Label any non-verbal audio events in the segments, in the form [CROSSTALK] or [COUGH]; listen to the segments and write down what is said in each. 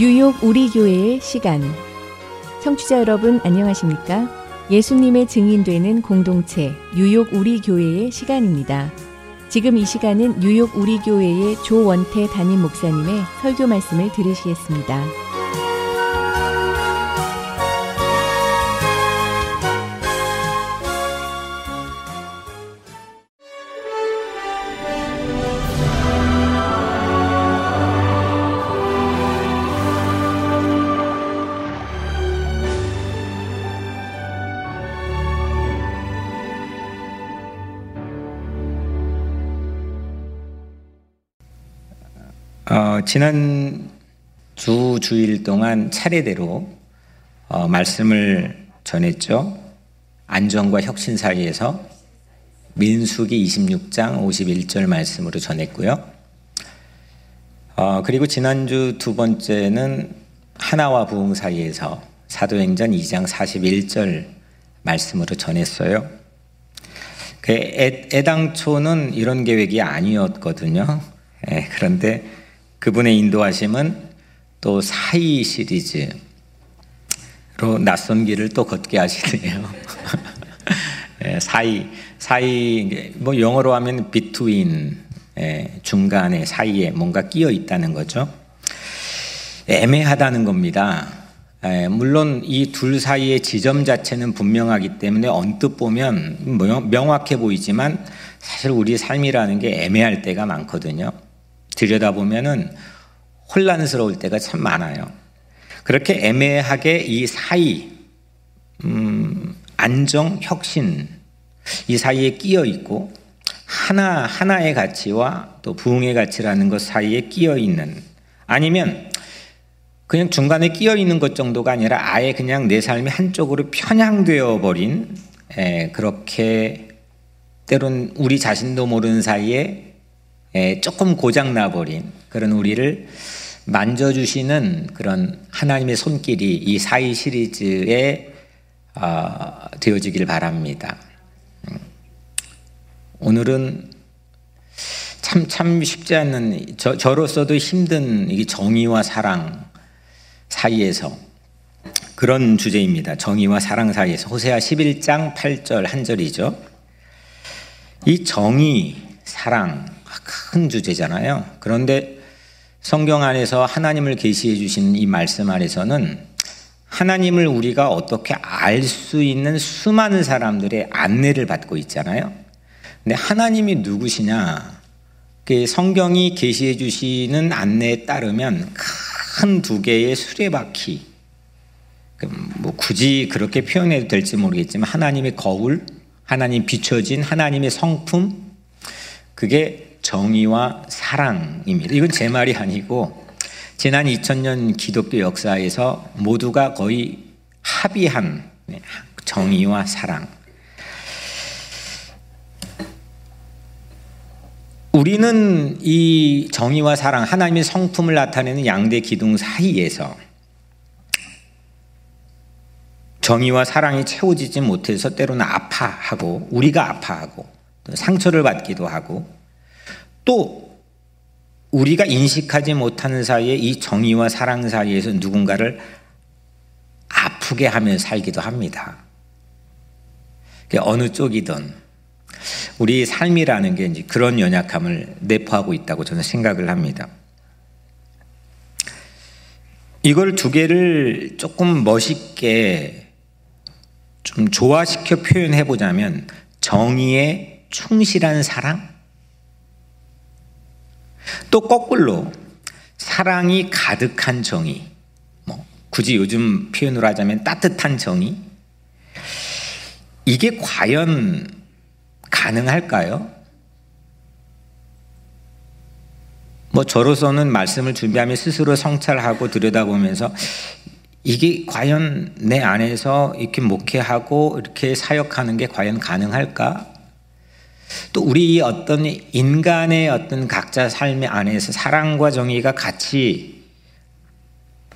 뉴욕 우리 교회의 시간. 청취자 여러분 안녕하십니까? 예수님의 증인되는 공동체 뉴욕 우리 교회의 시간입니다. 지금 이 시간은 뉴욕 우리 교회의 조원태 담임 목사님의 설교 말씀을 들으시겠습니다. 지난 주 주일 동안 차례대로 어, 말씀을 전했죠. 안정과 혁신 사이에서 민수기 26장 51절 말씀으로 전했고요. 어, 그리고 지난주 두 번째는 하나와 부흥 사이에서 사도행전 2장 41절 말씀으로 전했어요. 그 애, 애당초는 이런 계획이 아니었거든요. 예, 그런데 그분의 인도하심은 또 사이 시리즈로 낯선 길을 또 걷게 하시네요. [LAUGHS] 예, 사이, 사이, 뭐 영어로 하면 between, 예, 중간에 사이에 뭔가 끼어 있다는 거죠. 애매하다는 겁니다. 예, 물론 이 둘 사이의 지점 자체는 분명하기 때문에 언뜻 보면 명확해 보이지만 사실 우리 삶이라는 게 애매할 때가 많거든요. 들여다보면은 혼란스러울 때가 참 많아요. 그렇게 애매하게 이 사이, 음, 안정, 혁신, 이 사이에 끼어 있고, 하나, 하나의 가치와 또 부흥의 가치라는 것 사이에 끼어 있는, 아니면 그냥 중간에 끼어 있는 것 정도가 아니라 아예 그냥 내 삶이 한쪽으로 편향되어 버린, 에, 그렇게 때론 우리 자신도 모르는 사이에 예, 조금 고장나 버린 그런 우리를 만져주시는 그런 하나님의 손길이 이 사이 시리즈에 어, 되어지길 바랍니다. 음. 오늘은 참, 참 쉽지 않는, 저, 저로서도 힘든 이 정의와 사랑 사이에서 그런 주제입니다. 정의와 사랑 사이에서. 호세아 11장 8절 한 절이죠. 이 정의, 사랑, 큰 주제잖아요. 그런데 성경 안에서 하나님을 계시해 주신 이 말씀 안에서는 하나님을 우리가 어떻게 알 수 있는 수많은 사람들의 안내를 받고 있잖아요. 근데 하나님이 누구시냐? 그 성경이 계시해 주시는 안내에 따르면 큰 두 개의 수레바퀴, 그뭐 굳이 그렇게 표현해도 될지 모르겠지만 하나님의 거울, 하나님 비춰진 하나님의 성품, 그게 정의와 사랑입니다. 이건 제 말이 아니고 지난 2000년 기독교 역사에서 모두가 거의 합의한 네, 정의와 사랑. 우리는 이 정의와 사랑, 하나님의 성품을 나타내는 양대 기둥 사이에서 정의와 사랑이 채워지지 못해서 때로는 아파하고, 우리가 아파하고, 상처를 받기도 하고, 또 우리가 인식하지 못하는 사이에 이 정의와 사랑 사이에서 누군가를 아프게 하며 살기도 합니다. 어느 쪽이든 우리 삶이라는 게 이제 그런 연약함을 내포하고 있다고 저는 생각을 합니다. 이걸 두 개를 조금 멋있게 좀 조화시켜 표현해 보자면 정의에 충실한 사랑, 또 거꾸로 사랑이 가득한 정의, 뭐 굳이 요즘 표현으로 하자면 따뜻한 정의, 이게 과연 가능할까요? 뭐 저로서는 말씀을 준비하며 스스로 성찰하고 들여다보면서 이게 과연 내 안에서 이렇게 목회하고 이렇게 사역하는 게 과연 가능할까? 또 우리 어떤 인간의 어떤 각자 삶의 안에서 사랑과 정의가 같이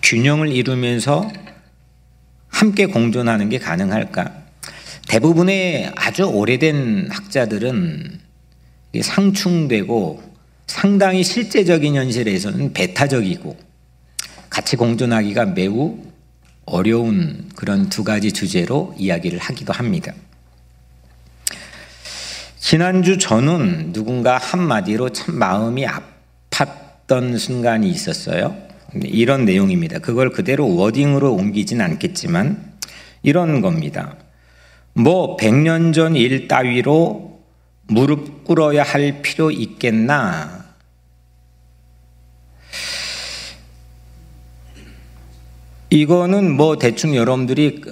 균형을 이루면서 함께 공존하는 게 가능할까? 대부분의 아주 오래된 학자들은 상충되고 상당히 실제적인 현실에서는 배타적이고 같이 공존하기가 매우 어려운 그런 두 가지 주제로 이야기를 하기도 합니다. 지난주 저는 누군가 한마디로 참 마음이 아팠던 순간이 있었어요. 이런 내용입니다. 그걸 그대로 워딩으로 옮기진 않겠지만 이런 겁니다. 뭐 100년 전 일 따위로 무릎 꿇어야 할 필요 있겠나? 이거는 뭐 대충 여러분들이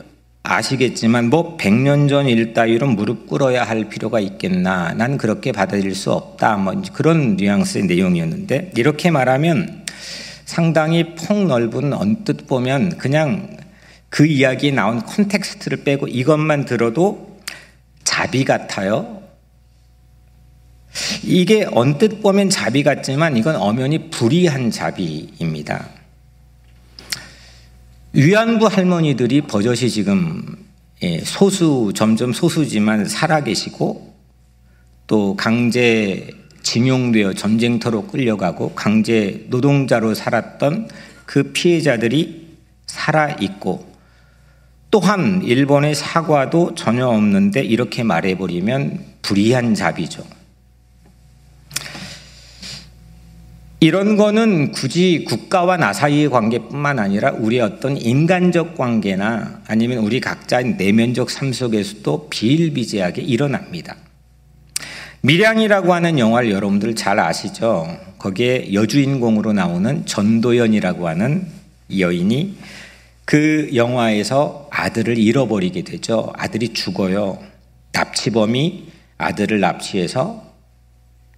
아시겠지만 뭐 100년 전 일 따위로 무릎 꿇어야 할 필요가 있겠나? 난 그렇게 받아들일 수 없다. 뭐 그런 뉘앙스의 내용이었는데 이렇게 말하면 상당히 폭넓은 언뜻 보면 그냥 그 이야기에 나온 context를 빼고 이것만 들어도 자비 같아요. 이게 언뜻 보면 자비 같지만 이건 엄연히 불의한 자비입니다. 위안부 할머니들이 버젓이 지금 예, 소수 점점 소수지만 살아계시고 또 강제 징용되어 전쟁터로 끌려가고 강제 노동자로 살았던 그 피해자들이 살아 있고 또한 일본의 사과도 전혀 없는데 이렇게 말해버리면 불이한 자비죠. 이런 거는 굳이 국가와 나 사이의 관계뿐만 아니라 우리의 어떤 인간적 관계나 아니면 우리 각자의 내면적 삶 속에서도 비일비재하게 일어납니다. 밀양이라고 하는 영화를 여러분들 잘 아시죠? 거기에 여주인공으로 나오는 전도연이라고 하는 여인이 그 영화에서 아들을 잃어버리게 되죠. 아들이 죽어요. 납치범이 아들을 납치해서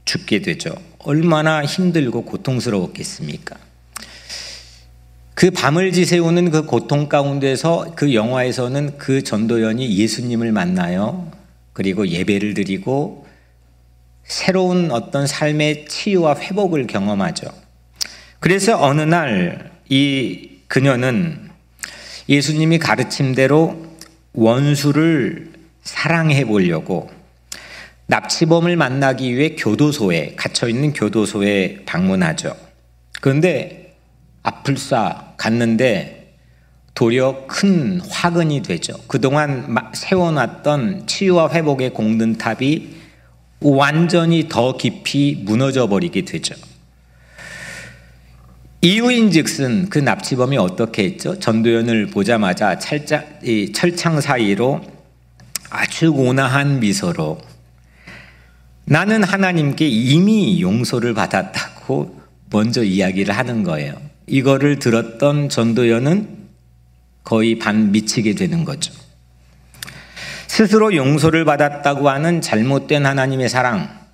죽게 되죠. 얼마나 힘들고 고통스러웠겠습니까? 그 밤을 지새우는 그 고통 가운데서 그 영화에서는 그 전도연이 예수님을 만나요. 그리고 예배를 드리고 새로운 어떤 삶의 치유와 회복을 경험하죠. 그래서 어느 날 이 그녀는 예수님이 가르침대로 원수를 사랑해 보려고 납치범을 만나기 위해 교도소에 갇혀 있는 교도소에 방문하죠. 그런데 앞을싸 갔는데 도리어 큰 화근이 되죠. 그동안 세워놨던 치유와 회복의 공든탑이 완전히 더 깊이 무너져 버리게 되죠. 이유인 즉슨 그 납치범이 어떻게 했죠? 전도연을 보자마자 철창 사이로 아주 온화한 미소로 나는 하나님께 이미 용서를 받았다고 먼저 이야기를 하는 거예요. 이거를 들었던 전도연은 거의 반 미치게 되는 거죠. 스스로 용서를 받았다고 하는 잘못된 하나님의 사랑,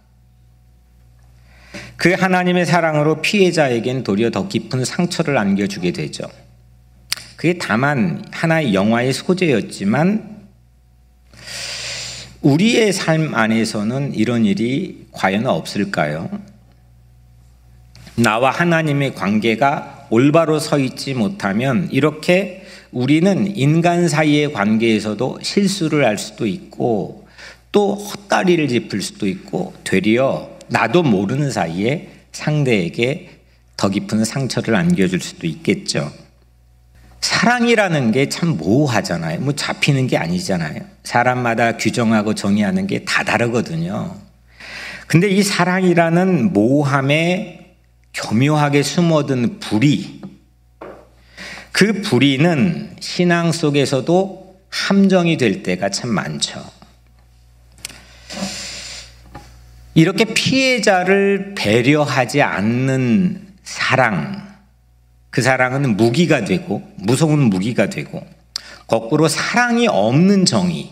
그 하나님의 사랑으로 피해자에겐 도리어 더 깊은 상처를 안겨주게 되죠. 그게 다만 하나의 영화의 소재였지만 우리의 삶 안에서는 이런 일이 과연 없을까요? 나와 하나님의 관계가 올바로 서 있지 못하면 이렇게 우리는 인간 사이의 관계에서도 실수를 할 수도 있고 또 헛다리를 짚을 수도 있고 되려 나도 모르는 사이에 상대에게 더 깊은 상처를 안겨줄 수도 있겠죠. 사랑이라는 게 참 모호하잖아요. 뭐 잡히는 게 아니잖아요. 사람마다 규정하고 정의하는 게 다 다르거든요. 근데 이 사랑이라는 모호함에 교묘하게 숨어든 불이, 그 불의는 신앙 속에서도 함정이 될 때가 참 많죠. 이렇게 피해자를 배려하지 않는 사랑, 그 사랑은 무기가 되고, 무서운 무기가 되고, 거꾸로 사랑이 없는 정의,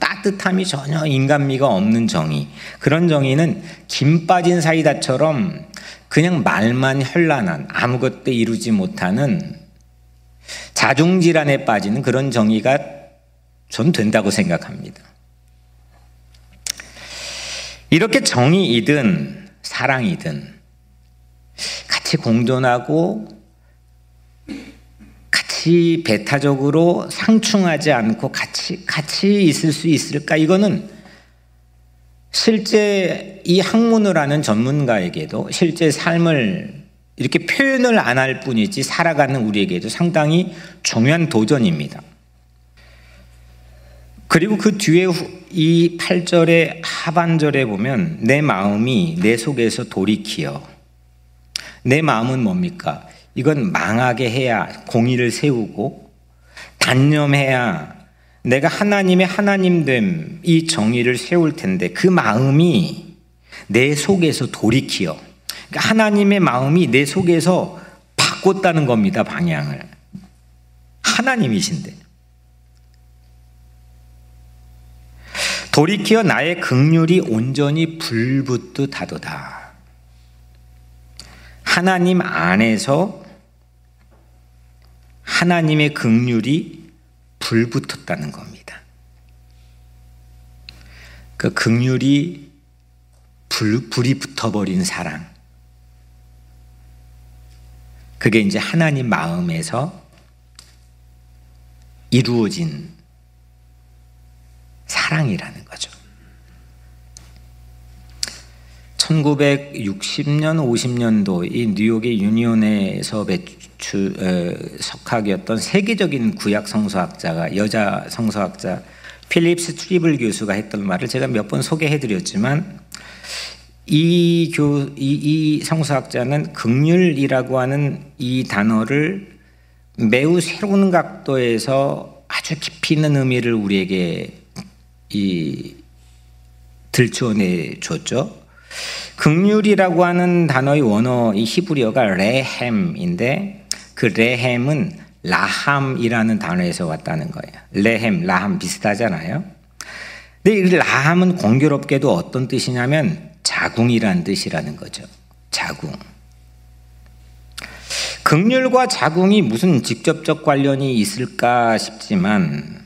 따뜻함이 전혀 인간미가 없는 정의, 그런 정의는 김 빠진 사이다처럼 그냥 말만 현란한, 아무것도 이루지 못하는 자중질환에 빠지는 그런 정의가 전 된다고 생각합니다. 이렇게 정의이든 사랑이든 같이 공존하고 같이 배타적으로 상충하지 않고 같이 같이 있을 수 있을까? 이거는 실제 이 학문을 하는 전문가에게도 실제 삶을 이렇게 표현을 안 할 뿐이지 살아가는 우리에게도 상당히 중요한 도전입니다. 그리고 그 뒤에 이 8절의 하반절에 보면 내 마음이 내 속에서 돌이키어 내 마음은 뭡니까? 이건 망하게 해야 공의를 세우고 단념해야 내가 하나님의 하나님됨 이 정의를 세울 텐데 그 마음이 내 속에서 돌이키어 그러니까 하나님의 마음이 내 속에서 바꿨다는 겁니다 방향을 하나님이신데 돌이키어 나의 극률이 온전히 불붙듯 하도다. 하나님 안에서 하나님의 극률이 불붙었다는 겁니다. 그 극률이 불, 불이 붙어버린 사랑. 그게 이제 하나님 마음에서 이루어진 사랑이라는 거죠. 1960년, 50년도 이 뉴욕의 유니온에서 배출 어, 석학이었던 세계적인 구약 성서학자가 여자 성서학자 필리스 트리블 교수가 했던 말을 제가 몇 번 소개해 드렸지만 이 교, 이, 이 성서학자는 긍휼이라고 하는 이 단어를 매우 새로운 각도에서 아주 깊이 있는 의미를 우리에게 이 들추어내 줬죠. 긍휼이라고 하는 단어의 원어 이 히브리어가 רחם인데 그 רחם은 라함이라는 단어에서 왔다는 거예요. 레햄, 라함 비슷하잖아요. 근데 이 라함은 공교롭게도 어떤 뜻이냐면 자궁이란 뜻이라는 거죠. 자궁. 극률과 자궁이 무슨 직접적 관련이 있을까 싶지만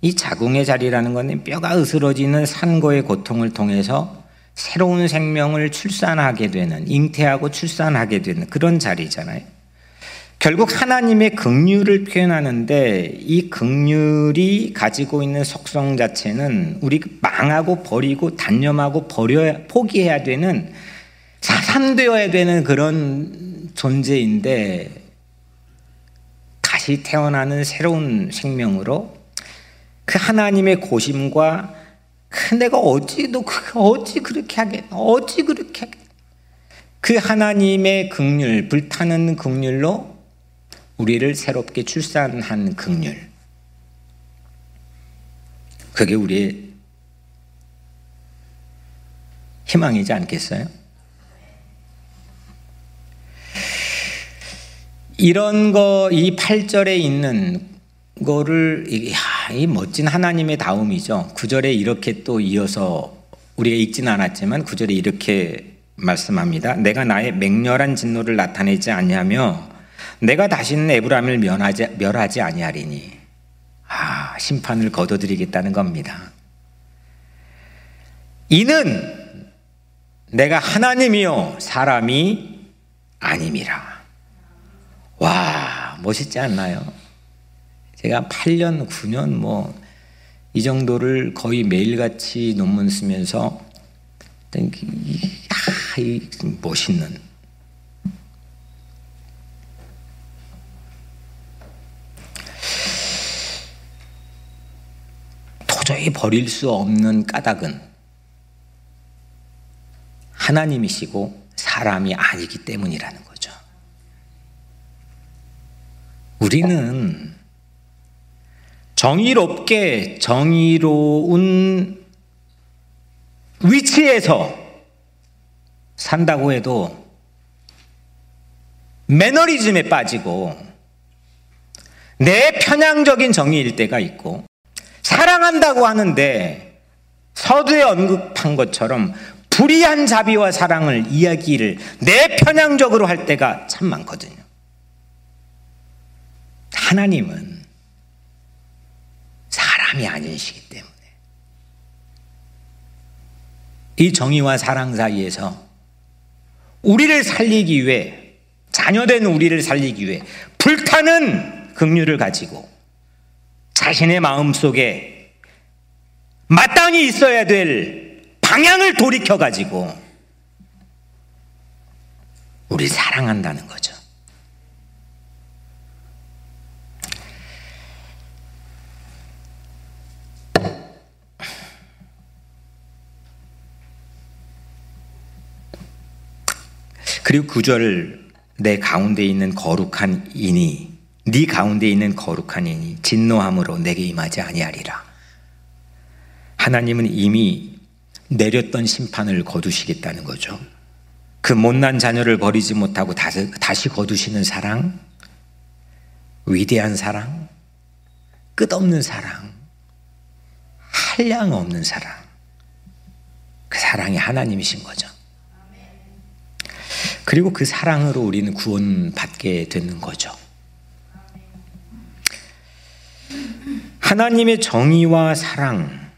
이 자궁의 자리라는 것은 뼈가 으스러지는 산고의 고통을 통해서 새로운 생명을 출산하게 되는 잉태하고 출산하게 되는 그런 자리잖아요. 결국 하나님의 극률을 표현하는데 이 극률이 가지고 있는 속성 자체는 우리 망하고 버리고 단념하고 버려 포기해야 되는 사산되어야 되는 그런 존재인데 다시 태어나는 새로운 생명으로 그 하나님의 고심과 그 내가 어찌도 그 어찌 그렇게 하겠 어찌 그렇게 하겠 그 하나님의 극률 불타는 극률로 우리를 새롭게 출산한 극률 그게 우리의 희망이지 않겠어요? 이런 거 이 8절에 있는 거를 야, 이 멋진 하나님의 다움이죠. 구절에 이렇게 또 이어서 우리가 읽지는 않았지만 구절에 이렇게 말씀합니다. 내가 나의 맹렬한 진노를 나타내지 아니하며 내가 다시는 에브라임을 멸하지, 멸하지 아니하리니 아, 심판을 거둬들이겠다는 겁니다. 이는 내가 하나님이요 사람이 아님이라. 와, 멋있지 않나요? 제가 8년, 9년 뭐 이 정도를 거의 매일같이 논문 쓰면서 아, 이 멋있는 도저히 버릴 수 없는 까닭은 하나님이시고 사람이 아니기 때문이라는 거죠. 우리는 정의롭게 정의로운 위치에서 산다고 해도 매너리즘에 빠지고 내 편향적인 정의일 때가 있고 사랑한다고 하는데 서두에 언급한 것처럼 불의한 자비와 사랑을 이야기를 내 편향적으로 할 때가 참 많거든요. 하나님은 사람이 아니시기 때문에 이 정의와 사랑 사이에서 우리를 살리기 위해 자녀된 우리를 살리기 위해 불타는 긍휼을 가지고 자신의 마음 속에 마땅히 있어야 될 방향을 돌이켜 가지고 우리 사랑한다는 거죠. 그리고 구절 내 가운데 있는 거룩한 인이 네 가운데 있는 거룩한 인이 진노함으로 내게 임하지 아니하리라. 하나님은 이미 내렸던 심판을 거두시겠다는 거죠. 그 못난 자녀를 버리지 못하고 다시, 다시 거두시는 사랑, 위대한 사랑, 끝없는 사랑, 한량 없는 사랑. 그 사랑이 하나님이신 거죠. 그리고 그 사랑으로 우리는 구원받게 되는 거죠. 하나님의 정의와 사랑,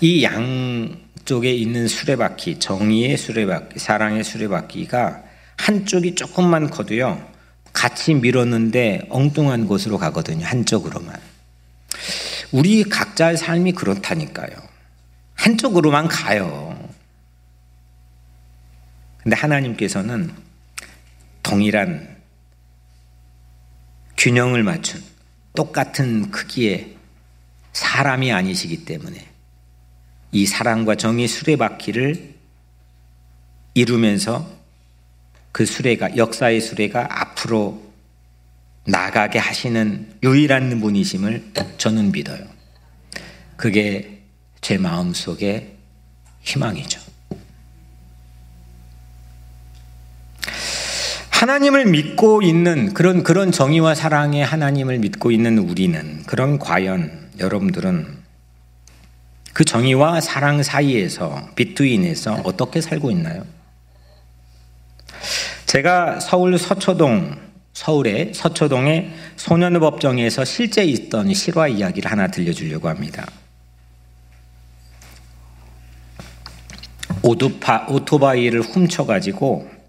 이 양쪽에 있는 수레바퀴, 정의의 수레바퀴, 사랑의 수레바퀴가 한쪽이 조금만 커도요, 같이 밀었는데 엉뚱한 곳으로 가거든요, 한쪽으로만. 우리 각자의 삶이 그렇다니까요. 한쪽으로만 가요. 근데 하나님께서는 동일한 균형을 맞춘 똑같은 크기의 사람이 아니시기 때문에 이 사랑과 정의 수레바퀴를 이루면서 그 수레가 역사의 수레가 앞으로 나가게 하시는 유일한 분이심을 저는 믿어요. 그게 제 마음 속의 희망이죠. 하나님을 믿고 있는 그런 그런 정의와 사랑의 하나님을 믿고 있는 우리는 그런 과연 여러분들은 그 정의와 사랑 사이에서 비트윈에서 어떻게 살고 있나요? 제가 서울 서초동 서울의 서초동의 소년법정에서 실제 있던 실화 이야기를 하나 들려주려고 합니다. 오토파, 오토바이를 훔쳐가지고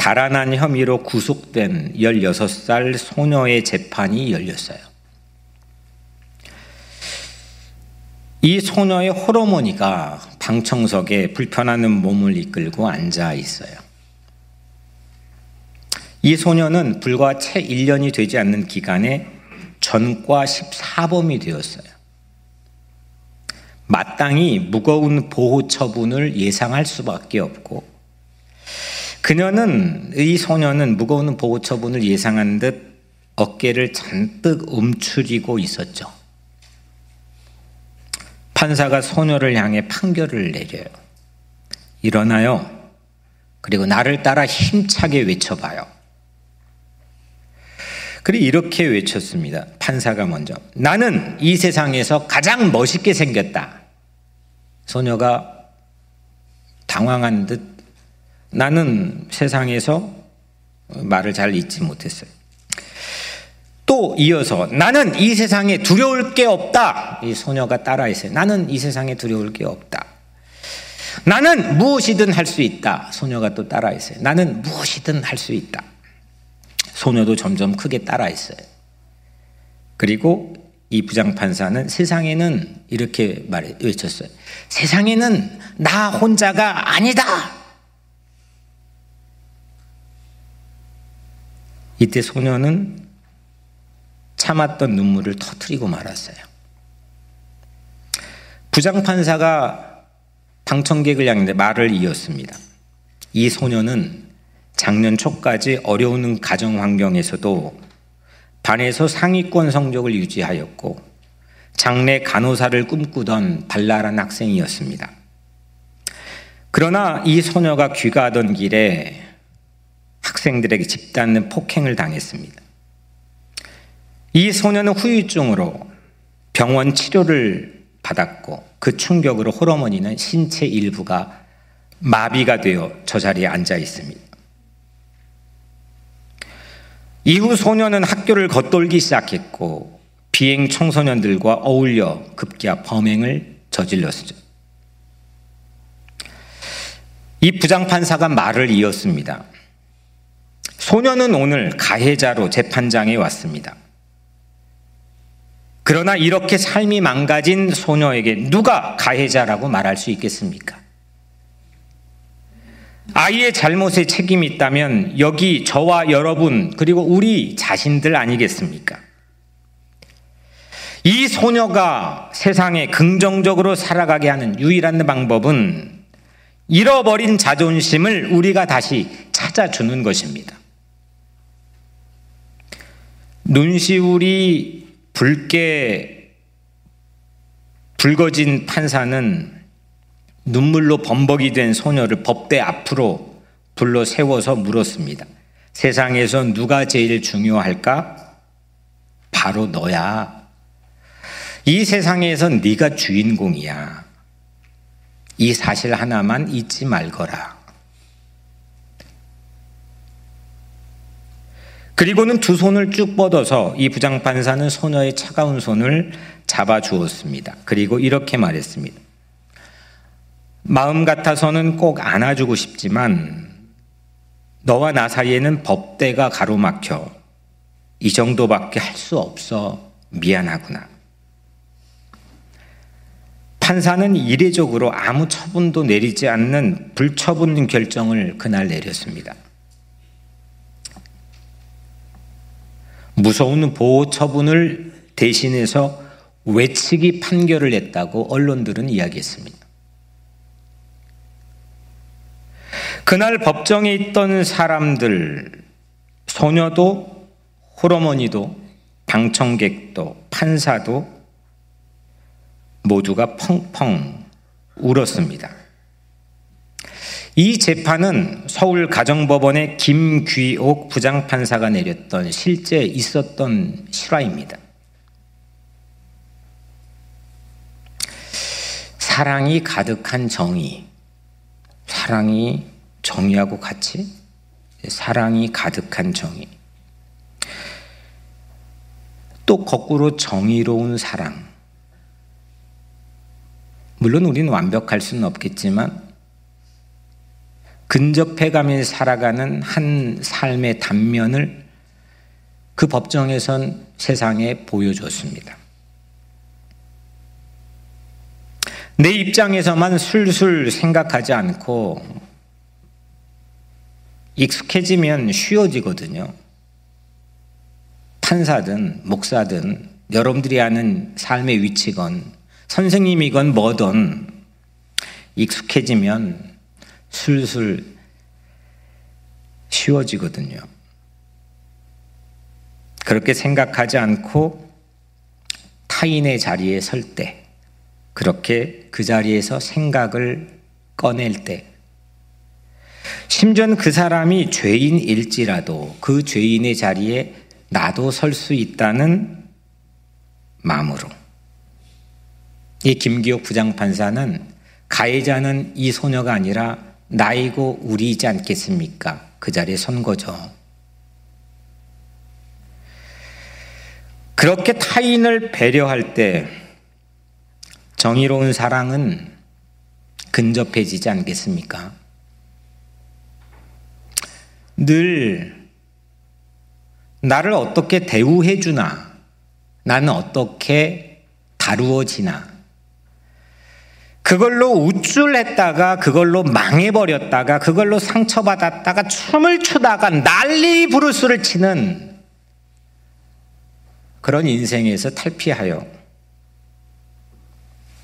달아난 혐의로 구속된 16살 소녀의 재판이 열렸어요. 이 소녀의 호르몬이가 방청석에 불편하는 몸을 이끌고 앉아 있어요. 이 소녀는 불과 채 1년이 되지 않는 기간에 전과 14범이 되었어요. 마땅히 무거운 보호 처분을 예상할 수밖에 없고 그녀는 이 소녀는 무거운 보호 처분을 예상한 듯 어깨를 잔뜩 움츠리고 있었죠. 판사가 소녀를 향해 판결을 내려요. 일어나요. 그리고 나를 따라 힘차게 외쳐봐요. 그리고 이렇게 외쳤습니다. 판사가 먼저. 나는 이 세상에서 가장 멋있게 생겼다. 소녀가 당황한 듯 나는 세상에서 말을 잘 잊지 못했어요. 또 이어서 나는 이 세상에 두려울 게 없다. 이 소녀가 따라했어요. 나는 이 세상에 두려울 게 없다. 나는 무엇이든 할 수 있다. 소녀가 또 따라했어요. 나는 무엇이든 할 수 있다. 소녀도 점점 크게 따라했어요. 그리고 이 부장판사는 세상에는 이렇게 말해 외쳤어요. 세상에는 나 혼자가 아니다. 이때 소녀는 참았던 눈물을 터트리고 말았어요. 부장판사가 방청객을 향해 말을 이었습니다. 이 소녀는 작년 초까지 어려운 가정 환경에서도 반에서 상위권 성적을 유지하였고 장래 간호사를 꿈꾸던 발랄한 학생이었습니다. 그러나 이 소녀가 귀가하던 길에 학생들에게 집단는 폭행을 당했습니다. 이 소녀는 후유증으로 병원 치료를 받았고 그 충격으로 호르몬이는 신체 일부가 마비가 되어 저 자리에 앉아 있습니다. 이후 소녀는 학교를 겉돌기 시작했고 비행 청소년들과 어울려 급기야 범행을 저질렀죠. 이 부장판사가 말을 이었습니다. 소녀는 오늘 가해자로 재판장에 왔습니다. 그러나 이렇게 삶이 망가진 소녀에게 누가 가해자라고 말할 수 있겠습니까? 아이의 잘못에 책임이 있다면 여기 저와 여러분 그리고 우리 자신들 아니겠습니까? 이 소녀가 세상에 긍정적으로 살아가게 하는 유일한 방법은 잃어버린 자존심을 우리가 다시 찾아주는 것입니다. 눈시울이 붉게 붉어진 판사는 눈물로 범벅이 된 소녀를 법대 앞으로 불러 세워서 물었습니다. 세상에서 누가 제일 중요할까? 바로 너야. 이 세상에서 네가 주인공이야. 이 사실 하나만 잊지 말거라. 그리고는 두 손을 쭉 뻗어서 이 부장판사는 소녀의 차가운 손을 잡아 주었습니다. 그리고 이렇게 말했습니다. 마음 같아서는 꼭 안아주고 싶지만 너와 나 사이에는 법대가 가로막혀 이 정도밖에 할 수 없어 미안하구나. 판사는 이례적으로 아무 처분도 내리지 않는 불처분 결정을 그날 내렸습니다. 무서운 보호 처분을 대신해서 외치기 판결을 냈다고 언론들은 이야기했습니다. 그날 법정에 있던 사람들, 소녀도, 호러머니도, 방청객도, 판사도 모두가 펑펑 울었습니다. 이 재판은 서울 가정법원의 김귀옥 부장판사가 내렸던 실제 있었던 실화입니다. 사랑이 가득한 정의, 사랑이 정의하고 같이 사랑이 가득한 정의. 또 거꾸로 정의로운 사랑. 물론 우리는 완벽할 수는 없겠지만 근접해가며 살아가는 한 삶의 단면을 그 법정에선 세상에 보여줬습니다. 내 입장에서만 술술 생각하지 않고 익숙해지면 쉬워지거든요. 판사든 목사든 여러분들이 아는 삶의 위치건 선생님이건 뭐든 익숙해지면 술술 쉬워지거든요. 그렇게 생각하지 않고 타인의 자리에 설 때, 그렇게 그 자리에서 생각을 꺼낼 때, 심지어 그 사람이 죄인일지라도 그 죄인의 자리에 나도 설 수 있다는 마음으로. 이 김기옥 부장판사는 가해자는 이 소녀가 아니라 나이고 우리이지 않겠습니까? 그 자리에 선 거죠. 그렇게 타인을 배려할 때 정의로운 사랑은 근접해지지 않겠습니까? 늘 나를 어떻게 대우해 주나, 나는 어떻게 다루어지나, 그걸로 우쭐했다가 그걸로 망해버렸다가 그걸로 상처받았다가 춤을 추다가 난리 부르스를 치는 그런 인생에서 탈피하여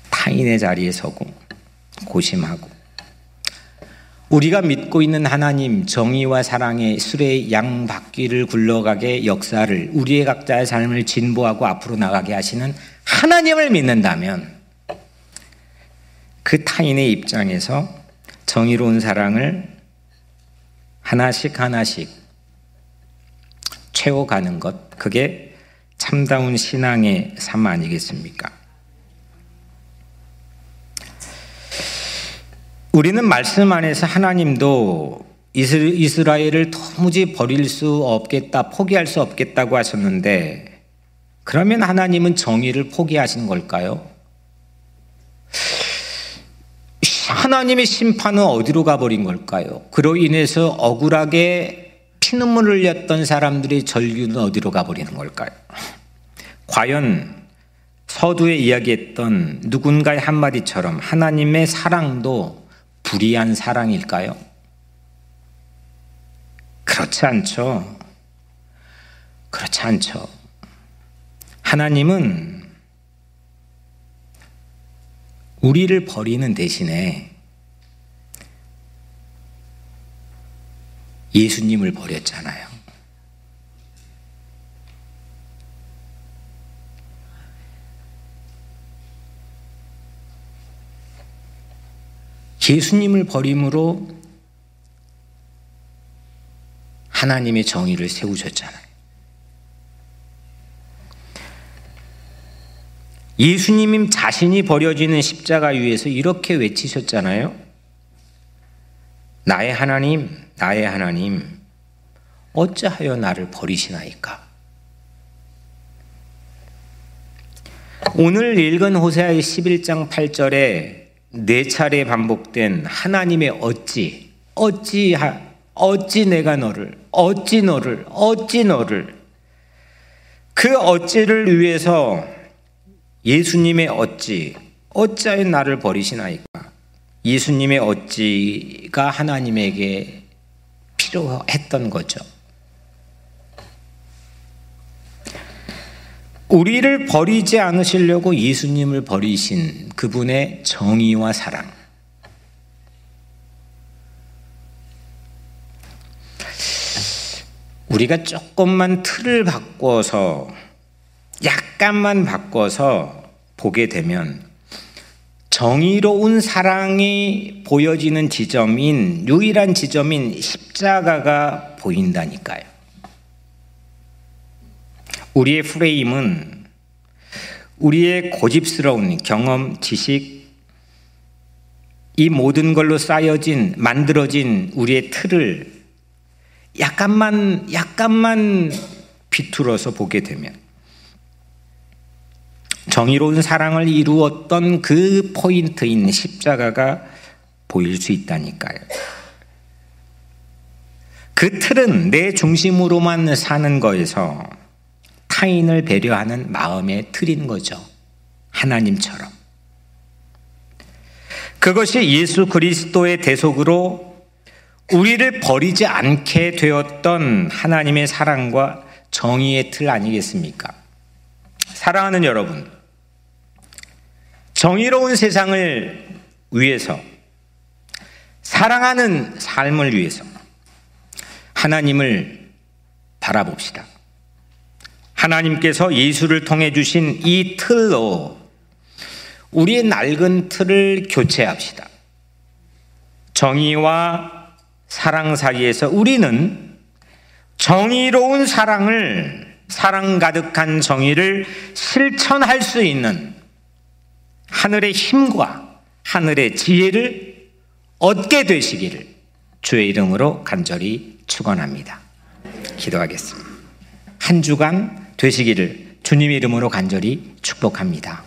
타인의 자리에 서고 고심하고 우리가 믿고 있는 하나님 정의와 사랑의 수레의 양바퀴를 굴러가게 역사를 우리의 각자의 삶을 진보하고 앞으로 나가게 하시는 하나님을 믿는다면 그 타인의 입장에서 정의로운 사랑을 하나씩 하나씩 채워가는 것, 그게 참다운 신앙의 삶 아니겠습니까? 우리는 말씀 안에서 하나님도 이스라엘을 도무지 버릴 수 없겠다, 포기할 수 없겠다고 하셨는데, 그러면 하나님은 정의를 포기하신 걸까요? 하나님의 심판은 어디로 가버린 걸까요? 그로 인해서 억울하게 피눈물을 흘렸던 사람들의 절규는 어디로 가버리는 걸까요? 과연 서두에 이야기했던 누군가의 한마디처럼 하나님의 사랑도 불의한 사랑일까요? 그렇지 않죠. 그렇지 않죠. 하나님은 우리를 버리는 대신에 예수님을 버렸잖아요. 예수님을 버림으로 하나님의 정의를 세우셨잖아요. 예수님 자신이 버려지는 십자가 위에서 이렇게 외치셨잖아요. 나의 하나님, 나의 하나님, 어찌하여 나를 버리시나이까? 오늘 읽은 호세아의 11장 8절에 네 차례 반복된 하나님의 어찌, 어찌, 어찌 내가 너를, 어찌 너를, 어찌 너를, 그 어찌를 위해서 예수님의 어찌, 어찌하여 나를 버리시나이까? 예수님의 어찌가 하나님에게 필요했던 거죠. 우리를 버리지 않으시려고 예수님을 버리신 그분의 정의와 사랑. 우리가 조금만 틀을 바꿔서 약간만 바꿔서 보게 되면 정의로운 사랑이 보여지는 지점인 유일한 지점인 십자가가 보인다니까요. 우리의 프레임은 우리의 고집스러운 경험, 지식, 이 모든 걸로 쌓여진, 만들어진 우리의 틀을 약간만, 약간만 비틀어서 보게 되면 정의로운 사랑을 이루었던 그 포인트인 십자가가 보일 수 있다니까요. 그 틀은 내 중심으로만 사는 거에서 타인을 배려하는 마음의 틀인 거죠. 하나님처럼. 그것이 예수 그리스도의 대속으로 우리를 버리지 않게 되었던 하나님의 사랑과 정의의 틀 아니겠습니까? 사랑하는 여러분, 정의로운 세상을 위해서, 사랑하는 삶을 위해서 하나님을 바라봅시다. 하나님께서 예수를 통해 주신 이 틀로 우리의 낡은 틀을 교체합시다. 정의와 사랑 사이에서 우리는 정의로운 사랑을, 사랑 가득한 정의를 실천할 수 있는 하늘의 힘과 하늘의 지혜를 얻게 되시기를 주의 이름으로 간절히 축원합니다. 기도하겠습니다. 한 주간 되시기를 주님 이름으로 간절히 축복합니다.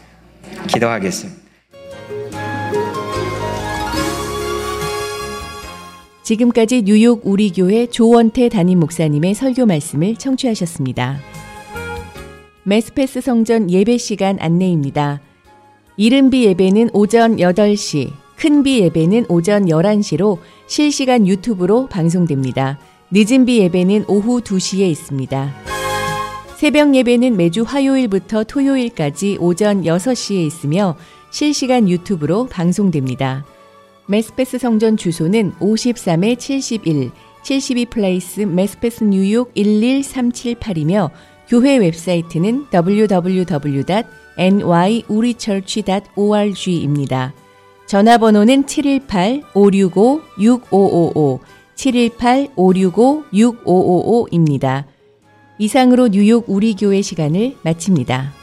기도하겠습니다. 지금까지 뉴욕 우리교회 조원태 담임 목사님의 설교 말씀을 청취하셨습니다. 메스페스 성전 예배 시간 안내입니다. 이른비 예배는 오전 8시, 큰비 예배는 오전 11시로 실시간 유튜브로 방송됩니다. 늦은비 예배는 오후 2시에 있습니다. 새벽 예배는 매주 화요일부터 토요일까지 오전 6시에 있으며 실시간 유튜브로 방송됩니다. 메스페스 성전 주소는 53의 71, 72 Place 메스페스 뉴욕 11378이며 교회 웹사이트는 www.ny우리처치.org입니다. 전화번호는 718-565-6555, 718-565-6555입니다. 이상으로 뉴욕 우리교회 시간을 마칩니다.